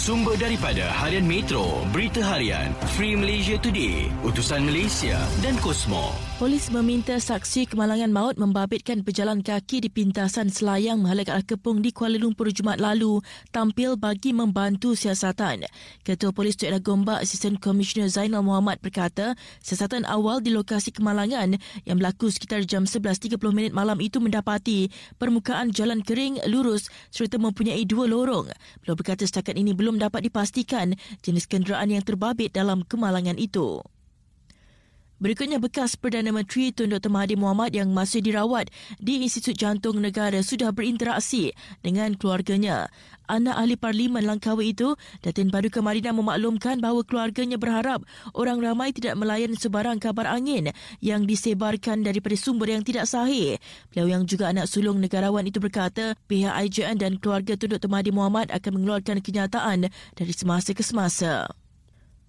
Sumber daripada Harian Metro, Berita Harian, Free Malaysia Today, Utusan Malaysia dan Kosmo. Polis meminta saksi kemalangan maut membabitkan pejalan kaki di pintasan Selayang Arah Kepung di Kuala Lumpur Jumaat lalu tampil bagi membantu siasatan. Ketua Polis Tuk Gombak Asisten Komisioner Zainal Muhammad berkata, siasatan awal di lokasi kemalangan yang berlaku sekitar jam 11.30 minit malam itu mendapati permukaan jalan kering lurus serta mempunyai dua lorong. Beliau berkata setakat ini belum dapat dipastikan jenis kenderaan yang terbabit dalam kemalangan itu. Berikutnya bekas Perdana Menteri Tun Dr. Mahathir Mohamad yang masih dirawat di Institut Jantung Negara sudah berinteraksi dengan keluarganya. Anak ahli Parlimen Langkawi itu, Datin Baru Kamarina memaklumkan bahawa keluarganya berharap orang ramai tidak melayan sebarang kabar angin yang disebarkan daripada sumber yang tidak sahih. Beliau yang juga anak sulung negarawan itu berkata pihak IJN dan keluarga Tun Dr. Mahathir Mohamad akan mengeluarkan kenyataan dari semasa ke semasa.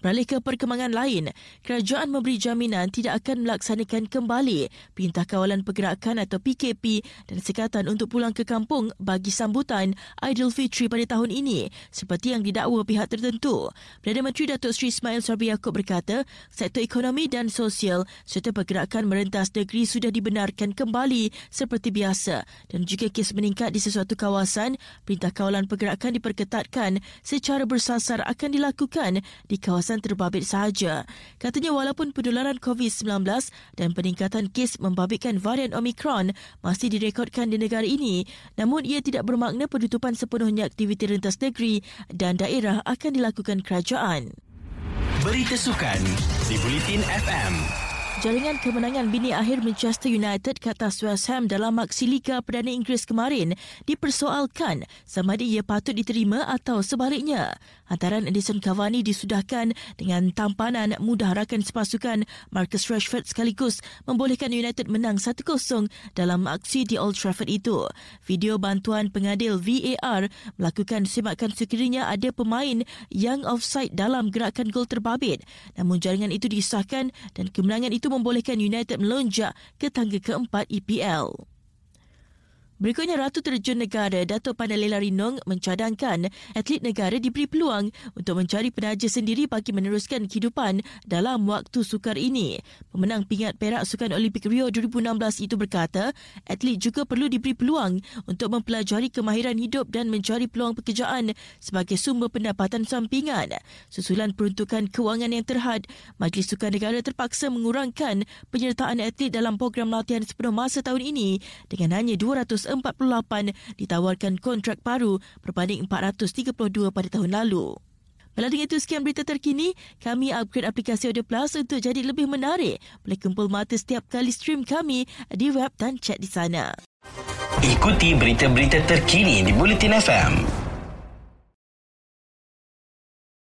Beralih ke perkembangan lain, kerajaan memberi jaminan tidak akan melaksanakan kembali Perintah Kawalan Pergerakan atau PKP dan sekatan untuk pulang ke kampung bagi sambutan Aidilfitri pada tahun ini seperti yang didakwa pihak tertentu. Perdana Menteri Datuk Seri Ismail Sabri Yaakob berkata, sektor ekonomi dan sosial serta pergerakan merentas negeri sudah dibenarkan kembali seperti biasa dan jika kes meningkat di sesuatu kawasan, Perintah Kawalan Pergerakan diperketatkan secara bersasar akan dilakukan di kawasan kawasan terbabit sahaja. Katanya walaupun penularan COVID-19 dan peningkatan kes membabitkan varian Omicron masih direkodkan di negara ini, namun ia tidak bermakna penutupan sepenuhnya aktiviti rentas negeri dan daerah akan dilakukan kerajaan. Berita sukan di Bulletin FM. Jaringan kemenangan bini akhir Manchester United ke atas West Ham dalam aksi Liga Perdana Inggeris kemarin dipersoalkan sama ada ia patut diterima atau sebaliknya. Hantaran Edison Cavani disudahkan dengan tampanan mudah rakan sepasukan Marcus Rashford sekaligus membolehkan United menang 1-0 dalam aksi di Old Trafford itu. Video bantuan pengadil VAR melakukan semakan sekiranya ada pemain yang offside dalam gerakan gol terbabit. Namun jaringan itu disahkan dan kemenangan itu membolehkan United melonjak ke tangga keempat EPL. Berikutnya, Ratu Terjun Negara Datuk Pandalela Rinong mencadangkan atlet negara diberi peluang untuk mencari penaja sendiri bagi meneruskan kehidupan dalam waktu sukar ini. Pemenang pingat perak Sukan Olimpik Rio 2016 itu berkata, atlet juga perlu diberi peluang untuk mempelajari kemahiran hidup dan mencari peluang pekerjaan sebagai sumber pendapatan sampingan. Susulan peruntukan kewangan yang terhad, Majlis Sukan Negara terpaksa mengurangkan penyertaan atlet dalam program latihan sepenuh masa tahun ini dengan hanya 200 148 ditawarkan kontrak baru berbanding 432 pada tahun lalu. Melalui itu sekian berita terkini, kami upgrade aplikasi Audio Plus untuk jadi lebih menarik. Boleh kumpul mata setiap kali stream kami di web dan chat di sana. Ikuti berita-berita terkini di Bulletin FM.